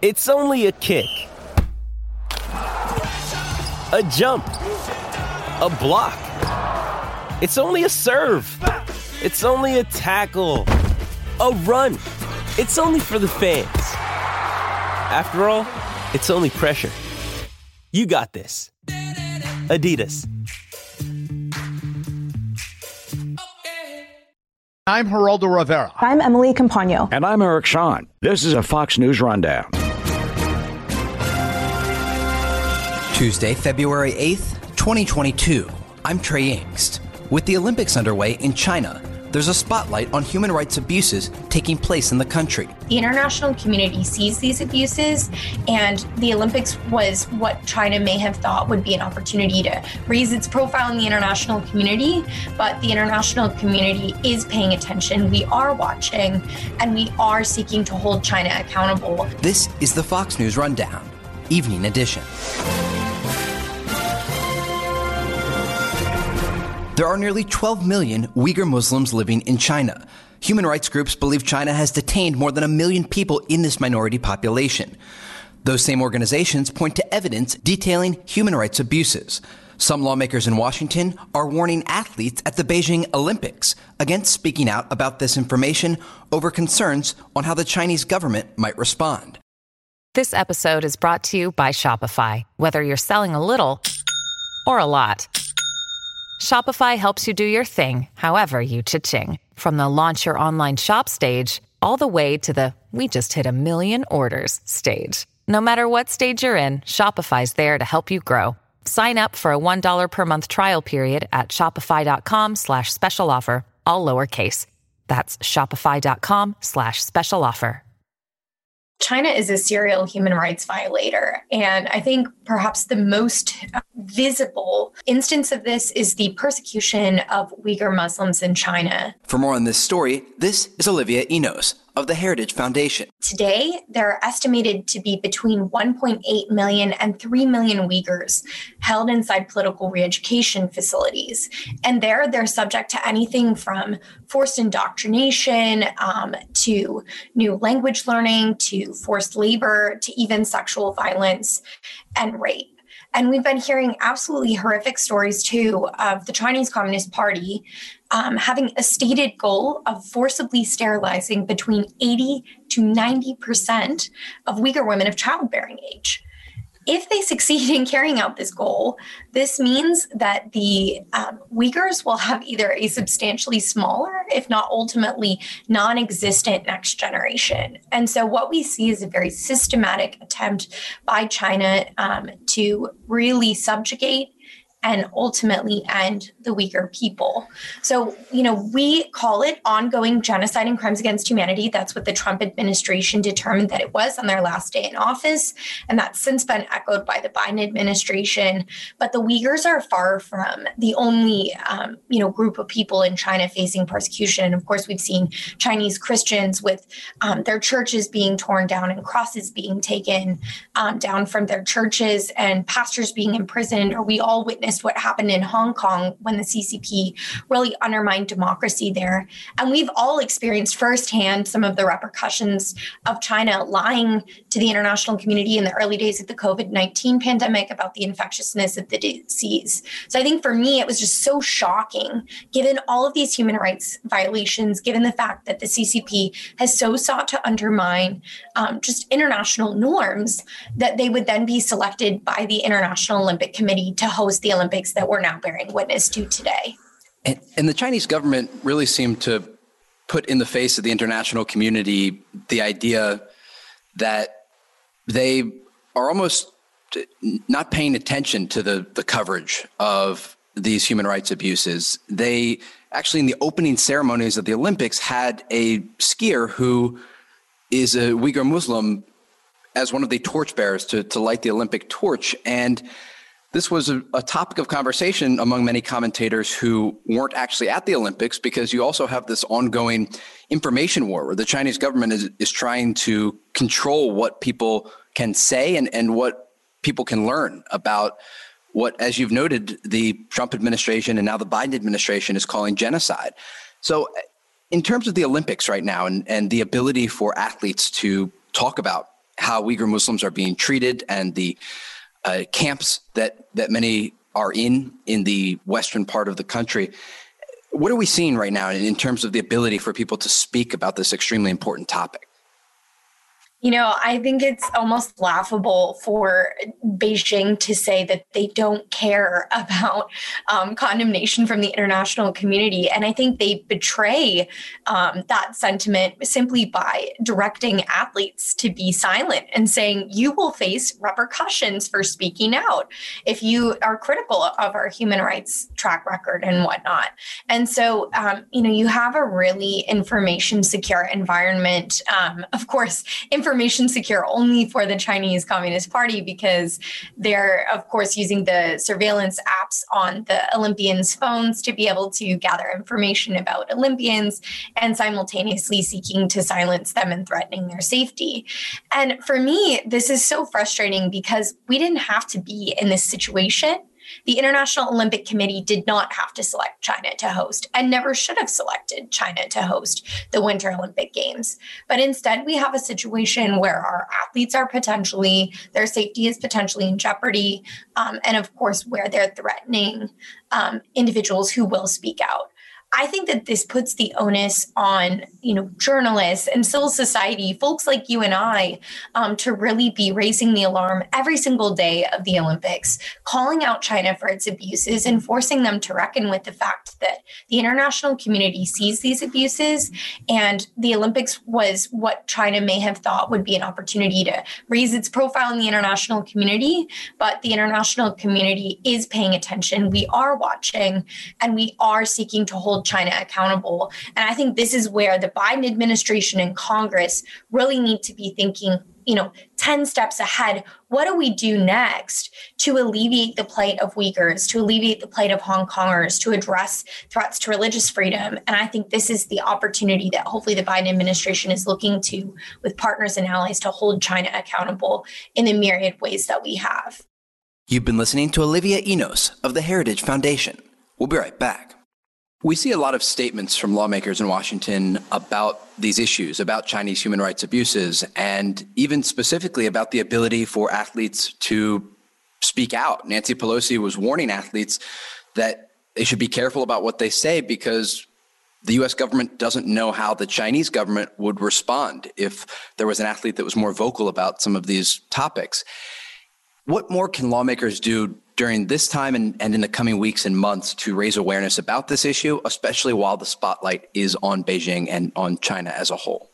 It's only a kick, a jump, a block. It's only a serve. It's only a tackle, a run. It's only for the fans. After all, it's only pressure. You got this. Adidas. I'm Geraldo Rivera. I'm Emily Compagno. And I'm Eric Shawn. This is a Fox News Rundown. Tuesday, February 8th, 2022. I'm Trey Yingst. With the Olympics underway in China, there's a spotlight on human rights abuses taking place in the country. The international community sees these abuses, and the Olympics was what China may have thought would be an opportunity to raise its profile in the international community. But the international community is paying attention. We are watching, and we are seeking to hold China accountable. This is the Fox News Rundown, Evening Edition. There are nearly 12 million Uyghur Muslims living in China. Human rights groups believe China has detained more than a million people in this minority population. Those same organizations point to evidence detailing human rights abuses. Some lawmakers in Washington are warning athletes at the Beijing Olympics against speaking out about this information over concerns on how the Chinese government might respond. This episode is brought to you by Shopify. Whether you're selling a little or a lot, Shopify helps you do your thing, however you cha-ching. From the launch your online shop stage, all the way to the we just hit a million orders stage. No matter what stage you're in, Shopify's there to help you grow. Sign up for a $1 per month trial period at shopify.com slash special offer, all lowercase. That's shopify.com slash special offer. China is a serial human rights violator. And I think perhaps the most visible instance of this is the persecution of Uyghur Muslims in China. For more on this story, this is Olivia Enos of the Heritage Foundation. Today, there are estimated to be between 1.8 million and 3 million Uyghurs held inside political re education facilities. And there, they're subject to anything from forced indoctrination um, to new language learning to forced labor to even sexual violence and rape. And we've been hearing absolutely horrific stories too of the Chinese Communist Party um, having a stated goal of forcibly sterilizing between 80 to 90% of Uyghur women of childbearing age. If they succeed in carrying out this goal, this means that the um, Uyghurs will have either a substantially smaller, if not ultimately non existent next generation. And so, what we see is a very systematic attempt by China um, to really subjugate and ultimately end the Uyghur people. So, you know, we call it ongoing genocide and crimes against humanity. That's what the Trump administration determined that it was on their last day in office. And that's since been echoed by the Biden administration. But the Uyghurs are far from the only, um, you know, group of people in China facing persecution. And of course, we've seen Chinese Christians with um, their churches being torn down and crosses being taken um, down from their churches and pastors being imprisoned, or we all witness witnessed what happened in Hong Kong when the CCP really undermined democracy there. And we've all experienced firsthand some of the repercussions of China lying to the international community in the early days of the COVID 19 pandemic about the infectiousness of the disease. So I think for me, it was just so shocking, given all of these human rights violations, given the fact that the CCP has so sought to undermine um, just international norms, that they would then be selected by the International Olympic Committee to host the Olympics that we're now bearing witness to today. And, and the Chinese government really seemed to put in the face of the international community the idea that they are almost not paying attention to the, the coverage of these human rights abuses. They actually, in the opening ceremonies of the Olympics, had a skier who is a Uyghur Muslim as one of the torchbearers to, to light the Olympic torch. And this was a, a, topic of conversation among many commentators who weren't actually at the Olympics because you also have this ongoing information war where the Chinese government is, is trying to control what people can say and, and what people can learn about what, as you've noted, the Trump administration and now the Biden administration is calling genocide. So, in terms of the Olympics right now and, and the ability for athletes to talk about how Uyghur Muslims are being treated and the uh, camps that that many are in in the western part of the country. What are we seeing right now in terms of the ability for people to speak about this extremely important topic? You know, I think it's almost laughable for Beijing to say that they don't care about um, condemnation from the international community. And I think they betray um, that sentiment simply by directing athletes to be silent and saying, you will face repercussions for speaking out if you are critical of our human rights track record and whatnot. And so, um, you know, you have a really information secure environment. Um, of course, information information secure only for the Chinese Communist Party because they're, of course, using the surveillance apps on the Olympians' phones to be able to gather information about Olympians and simultaneously seeking to silence them and threatening their safety. And for me, this is so frustrating because we didn't have to be in this situation the International Olympic Committee did not have to select China to host and never should have selected China to host the Winter Olympic Games. But instead, we have a situation where our athletes are potentially, their safety is potentially in jeopardy. Um, and of course, where they're threatening um, individuals who will speak out. I think that this puts the onus on, you know, journalists and civil society, folks like you and I, um, to really be raising the alarm every single day of the Olympics, calling out China for its abuses and forcing them to reckon with the fact that the international community sees these abuses. And the Olympics was what China may have thought would be an opportunity to raise its profile in the international community. But the international community is paying attention. We are watching and we are seeking to hold hold China accountable. And I think this is where the Biden administration and Congress really need to be thinking you know 10 steps ahead. What do we do next to alleviate the plight of uyghurs to alleviate the plight of hong kongers to address threats to religious freedom? And i think this is the opportunity that hopefully the biden administration is looking to with partners and allies to hold china accountable in the myriad ways that we have. You've been listening to olivia enos of the heritage foundation. We'll be right back we see a lot of statements from lawmakers in Washington about these issues, about Chinese human rights abuses, and even specifically about the ability for athletes to speak out. Nancy Pelosi was warning athletes that they should be careful about what they say because the US government doesn't know how the Chinese government would respond if there was an athlete that was more vocal about some of these topics. What more can lawmakers do during this time and, and in the coming weeks and months to raise awareness about this issue, especially while the spotlight is on Beijing and on China as a whole?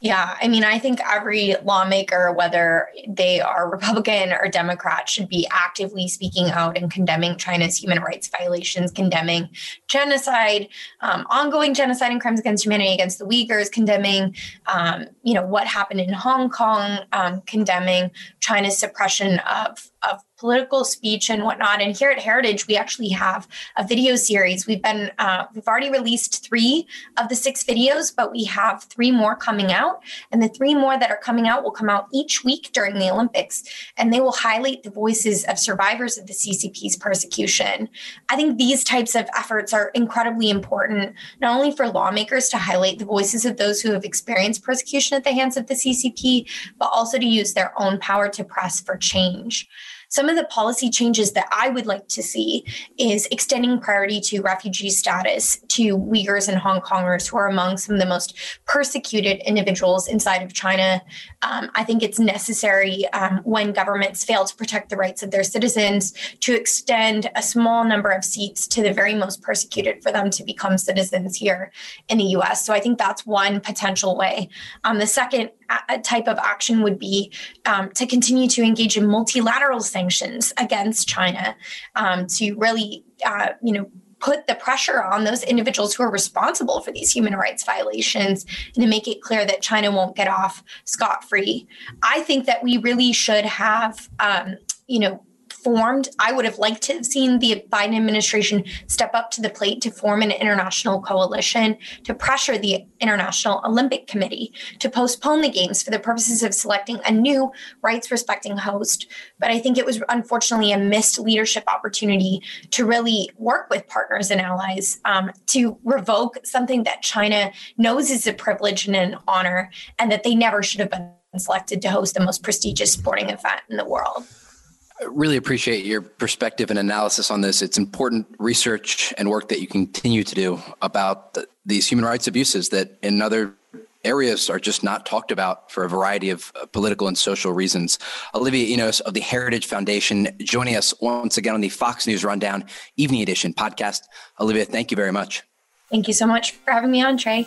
Yeah, I mean, I think every lawmaker, whether they are Republican or Democrat, should be actively speaking out and condemning China's human rights violations, condemning genocide, um, ongoing genocide and crimes against humanity against the Uyghurs, condemning, um, you know, what happened in Hong Kong, um, condemning China's suppression of of political speech and whatnot. And here at Heritage, we actually have a video series. We've been uh, we've already released three of the six videos, but we have three more coming out. And the three more that are coming out will come out each week during the Olympics, and they will highlight the voices of survivors of the CCP's persecution. I think these types of efforts are incredibly important, not only for lawmakers to highlight the voices of those who have experienced persecution at the hands of the CCP, but also to use their own power to press for change. Some of the policy changes that I would like to see is extending priority 2 refugee status to Uyghurs and Hong Kongers who are among some of the most persecuted individuals inside of China. Um, I think it's necessary um, when governments fail to protect the rights of their citizens to extend a small number of seats to the very most persecuted for them to become citizens here in the US. So I think that's one potential way. Um, the second a type of action would be um, to continue to engage in multilateral sanctions against China um, to really, uh, you know, put the pressure on those individuals who are responsible for these human rights violations and to make it clear that China won't get off scot free. I think that we really should have, um, you know, formed. I would have liked to have seen the Biden administration step up to the plate to form an international coalition to pressure the International Olympic Committee to postpone the games for the purposes of selecting a new rights respecting host. But I think it was unfortunately a missed leadership opportunity to really work with partners and allies um, to revoke something that China knows is a privilege and an honor and that they never should have been selected to host the most prestigious sporting event in the world. Really appreciate your perspective and analysis on this. It's important research and work that you continue to do about the, these human rights abuses that in other areas are just not talked about for a variety of uh, political and social reasons. Olivia Enos of the Heritage Foundation joining us once again on the Fox News Rundown Evening Edition podcast. Olivia, thank you very much. Thank you so much for having me on, Trey.